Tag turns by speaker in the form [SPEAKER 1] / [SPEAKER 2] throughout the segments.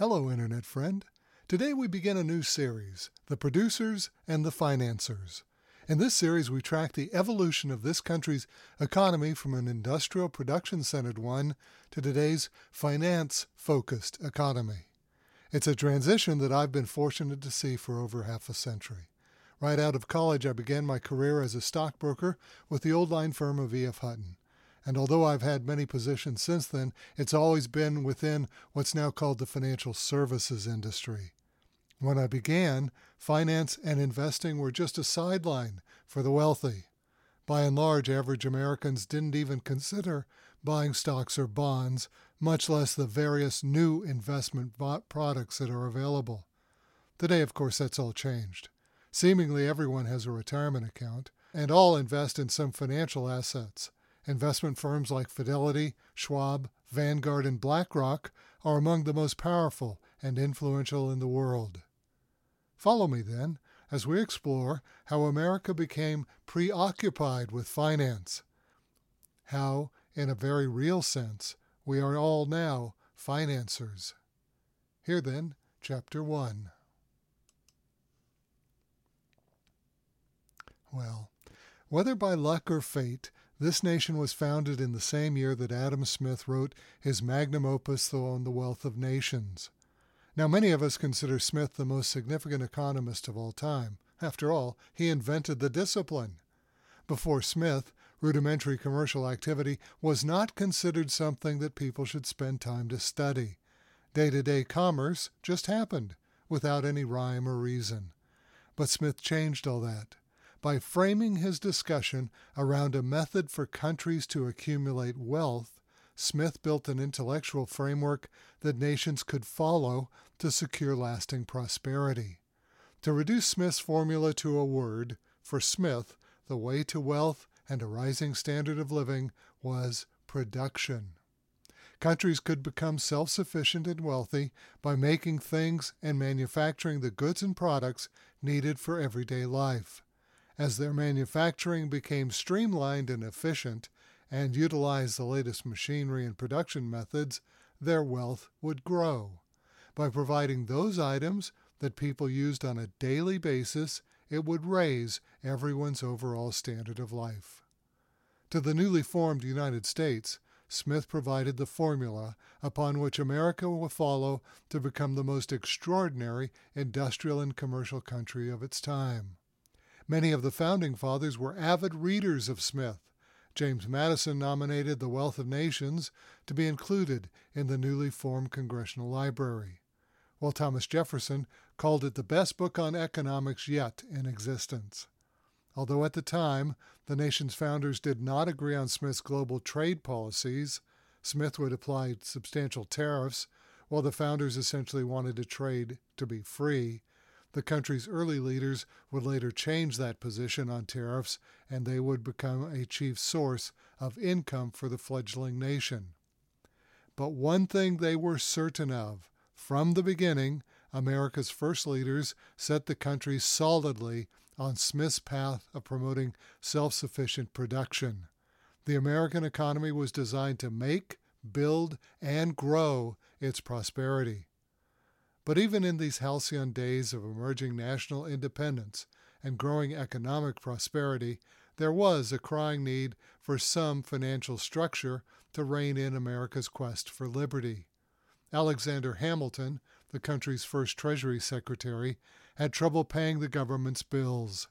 [SPEAKER 1] Hello, Internet friend. Today we begin a new series, The Producers and the Financers. In this series, we track the evolution of this country's economy from an industrial production centered one to today's finance focused economy. It's a transition that I've been fortunate to see for over half a century. Right out of college, I began my career as a stockbroker with the old line firm of E.F. Hutton. And although I've had many positions since then, it's always been within what's now called the financial services industry. When I began, finance and investing were just a sideline for the wealthy. By and large, average Americans didn't even consider buying stocks or bonds, much less the various new investment products that are available. Today, of course, that's all changed. Seemingly everyone has a retirement account, and all invest in some financial assets. Investment firms like Fidelity, Schwab, Vanguard, and BlackRock are among the most powerful and influential in the world. Follow me then as we explore how America became preoccupied with finance. How, in a very real sense, we are all now financiers. Here then, Chapter 1. Well, whether by luck or fate, this nation was founded in the same year that Adam Smith wrote his magnum opus on the wealth of nations. Now, many of us consider Smith the most significant economist of all time. After all, he invented the discipline. Before Smith, rudimentary commercial activity was not considered something that people should spend time to study. Day to day commerce just happened, without any rhyme or reason. But Smith changed all that by framing his discussion around a method for countries to accumulate wealth, Smith built an intellectual framework that nations could follow to secure lasting prosperity. To reduce Smith's formula to a word, for Smith, the way to wealth and a rising standard of living was production. Countries could become self sufficient and wealthy by making things and manufacturing the goods and products needed for everyday life. As their manufacturing became streamlined and efficient and utilized the latest machinery and production methods, their wealth would grow. By providing those items that people used on a daily basis, it would raise everyone's overall standard of life. To the newly formed United States, Smith provided the formula upon which America will follow to become the most extraordinary industrial and commercial country of its time. Many of the founding fathers were avid readers of Smith. James Madison nominated The Wealth of Nations to be included in the newly formed Congressional Library, while Thomas Jefferson called it the best book on economics yet in existence. Although at the time the nation's founders did not agree on Smith's global trade policies, Smith would apply substantial tariffs, while the founders essentially wanted to trade to be free. The country's early leaders would later change that position on tariffs, and they would become a chief source of income for the fledgling nation. But one thing they were certain of from the beginning, America's first leaders set the country solidly on Smith's path of promoting self sufficient production. The American economy was designed to make, build, and grow its prosperity. But even in these halcyon days of emerging national independence and growing economic prosperity, there was a crying need for some financial structure to rein in America's quest for liberty. Alexander Hamilton, the country's first Treasury Secretary, had trouble paying the government's bills.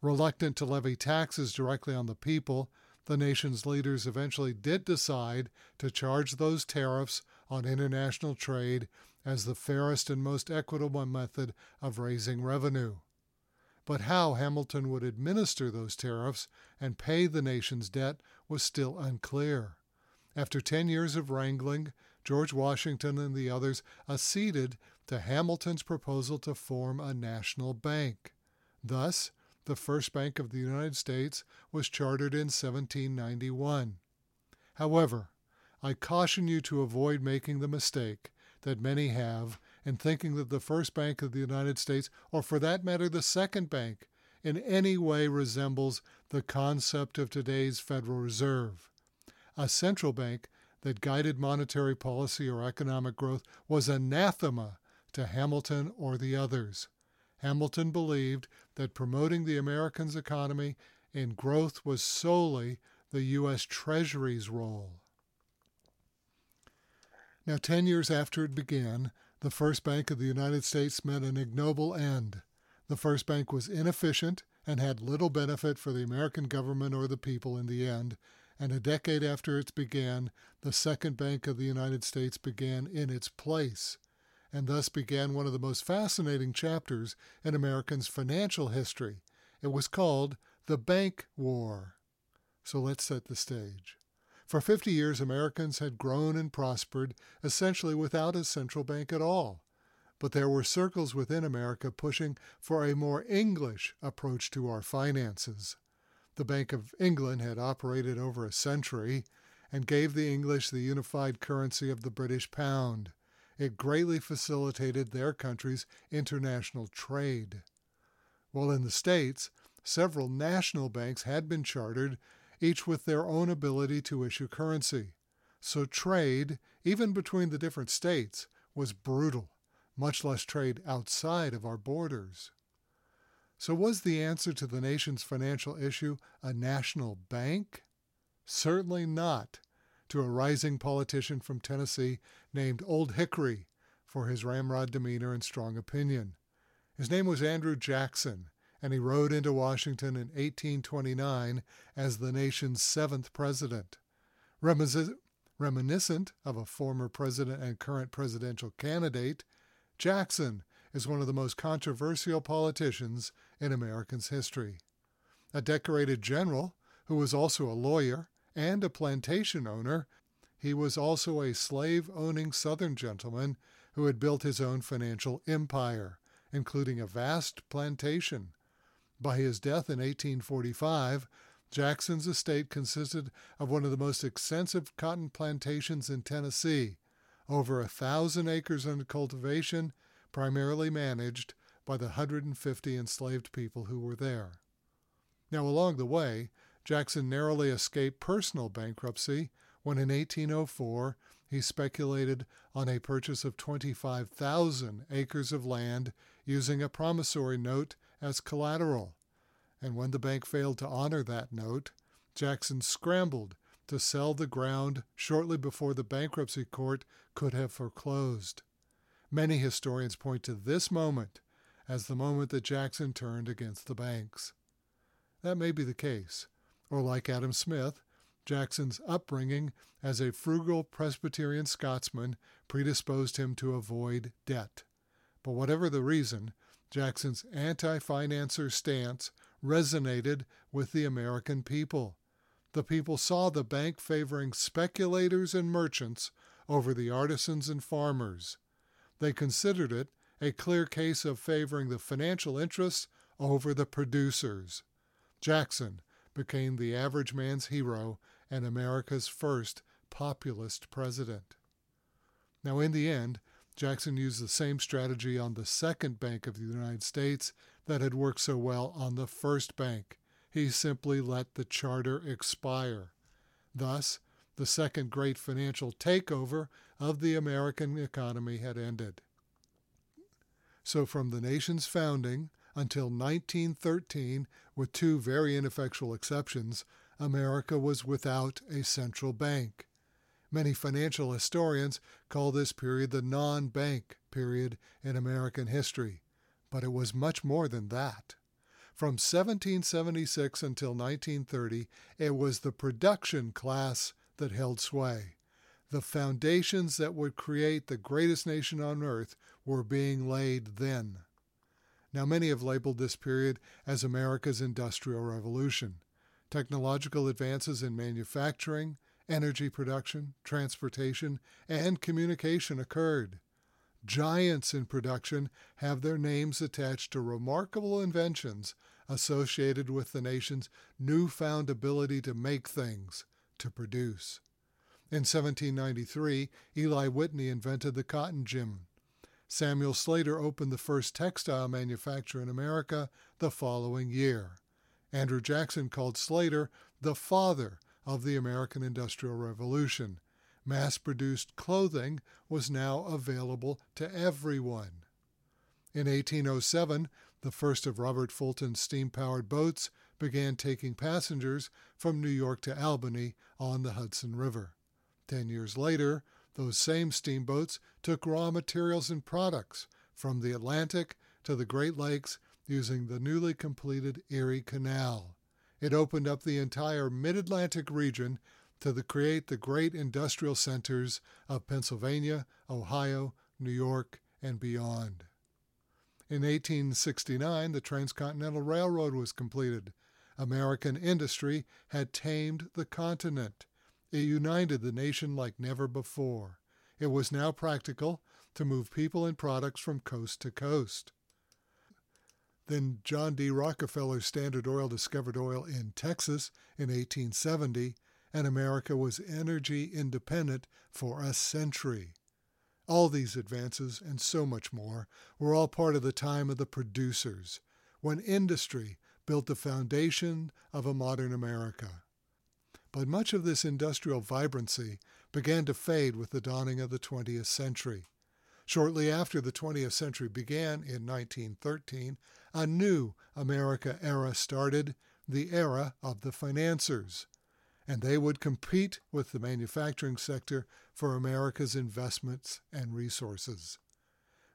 [SPEAKER 1] Reluctant to levy taxes directly on the people, the nation's leaders eventually did decide to charge those tariffs on international trade as the fairest and most equitable method of raising revenue. But how Hamilton would administer those tariffs and pay the nation's debt was still unclear. After ten years of wrangling, George Washington and the others acceded to Hamilton's proposal to form a national bank. Thus, the first bank of the United States was chartered in 1791. However, I caution you to avoid making the mistake that many have in thinking that the first bank of the United States, or for that matter the second bank, in any way resembles the concept of today's Federal Reserve, a central bank that guided monetary policy or economic growth was anathema to Hamilton or the others. Hamilton believed that promoting the Americans' economy in growth was solely the U.S. Treasury's role. Now, 10 years after it began, the First Bank of the United States met an ignoble end. The First Bank was inefficient and had little benefit for the American government or the people in the end, and a decade after it began, the Second Bank of the United States began in its place, and thus began one of the most fascinating chapters in Americans' financial history. It was called the Bank War. So let's set the stage. For 50 years, Americans had grown and prospered essentially without a central bank at all. But there were circles within America pushing for a more English approach to our finances. The Bank of England had operated over a century and gave the English the unified currency of the British pound. It greatly facilitated their country's international trade. While in the States, several national banks had been chartered, each with their own ability to issue currency. So trade, even between the different states, was brutal, much less trade outside of our borders. So, was the answer to the nation's financial issue a national bank? Certainly not, to a rising politician from Tennessee named Old Hickory for his ramrod demeanor and strong opinion. His name was Andrew Jackson, and he rode into Washington in 1829 as the nation's seventh president. Reminiscent of a former president and current presidential candidate, Jackson is one of the most controversial politicians in American's history. A decorated general who was also a lawyer and a plantation owner, he was also a slave owning Southern gentleman who had built his own financial empire, including a vast plantation. By his death in 1845, Jackson's estate consisted of one of the most extensive cotton plantations in Tennessee, over a thousand acres under cultivation primarily managed by the 150 enslaved people who were there. Now, along the way, Jackson narrowly escaped personal bankruptcy when in 1804 he speculated on a purchase of 25,000 acres of land using a promissory note as collateral. And when the bank failed to honor that note, Jackson scrambled to sell the ground shortly before the bankruptcy court could have foreclosed. Many historians point to this moment as the moment that Jackson turned against the banks. That may be the case, or like Adam Smith, Jackson's upbringing as a frugal Presbyterian Scotsman predisposed him to avoid debt. But whatever the reason, Jackson's anti financer stance resonated with the American people. The people saw the bank favoring speculators and merchants over the artisans and farmers. They considered it a clear case of favoring the financial interests over the producers. Jackson became the average man's hero and America's first populist president. Now, in the end, Jackson used the same strategy on the second bank of the United States that had worked so well on the first bank. He simply let the charter expire. Thus, the second great financial takeover of the American economy had ended. So, from the nation's founding until 1913, with two very ineffectual exceptions, America was without a central bank. Many financial historians call this period the non bank period in American history, but it was much more than that. From 1776 until 1930, it was the production class that held sway. The foundations that would create the greatest nation on earth were being laid then. Now, many have labeled this period as America's Industrial Revolution. Technological advances in manufacturing, energy production, transportation, and communication occurred. Giants in production have their names attached to remarkable inventions associated with the nation's newfound ability to make things, to produce. In 1793, Eli Whitney invented the cotton gin. Samuel Slater opened the first textile manufacture in America the following year. Andrew Jackson called Slater the father of the American Industrial Revolution. Mass produced clothing was now available to everyone. In 1807, the first of Robert Fulton's steam powered boats began taking passengers from New York to Albany on the Hudson River. Ten years later, those same steamboats took raw materials and products from the Atlantic to the Great Lakes using the newly completed Erie Canal. It opened up the entire mid Atlantic region to the, create the great industrial centers of Pennsylvania, Ohio, New York, and beyond. In 1869, the Transcontinental Railroad was completed. American industry had tamed the continent. It united the nation like never before. It was now practical to move people and products from coast to coast. Then John D. Rockefeller's Standard Oil discovered oil in Texas in 1870, and America was energy independent for a century. All these advances, and so much more, were all part of the time of the producers, when industry built the foundation of a modern America. But much of this industrial vibrancy began to fade with the dawning of the 20th century. Shortly after the 20th century began in 1913, a new America era started, the era of the financiers and they would compete with the manufacturing sector for America's investments and resources.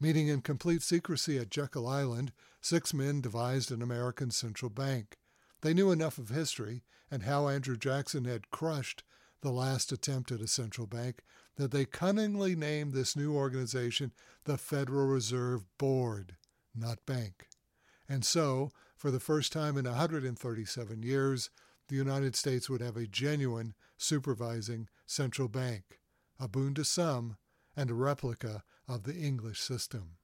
[SPEAKER 1] Meeting in complete secrecy at Jekyll Island, six men devised an American central bank. They knew enough of history and how Andrew Jackson had crushed the last attempt at a central bank that they cunningly named this new organization the Federal Reserve Board, not bank. And so, for the first time in 137 years, the United States would have a genuine supervising central bank, a boon to some, and a replica of the English system.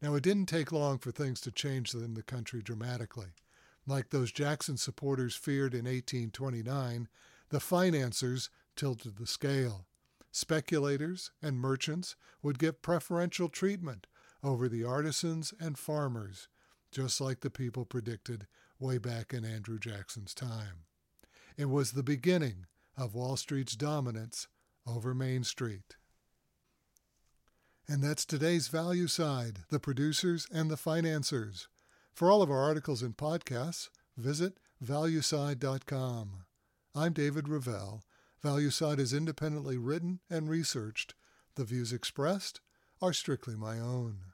[SPEAKER 1] Now, it didn't take long for things to change in the country dramatically. Like those Jackson supporters feared in 1829, the financiers tilted the scale. Speculators and merchants would get preferential treatment over the artisans and farmers, just like the people predicted way back in Andrew Jackson's time. It was the beginning of Wall Street's dominance over Main Street. And that's today's ValueSide the producers and the financiers. For all of our articles and podcasts, visit valueside.com. I'm David Ravel. ValueSide is independently written and researched. The views expressed are strictly my own.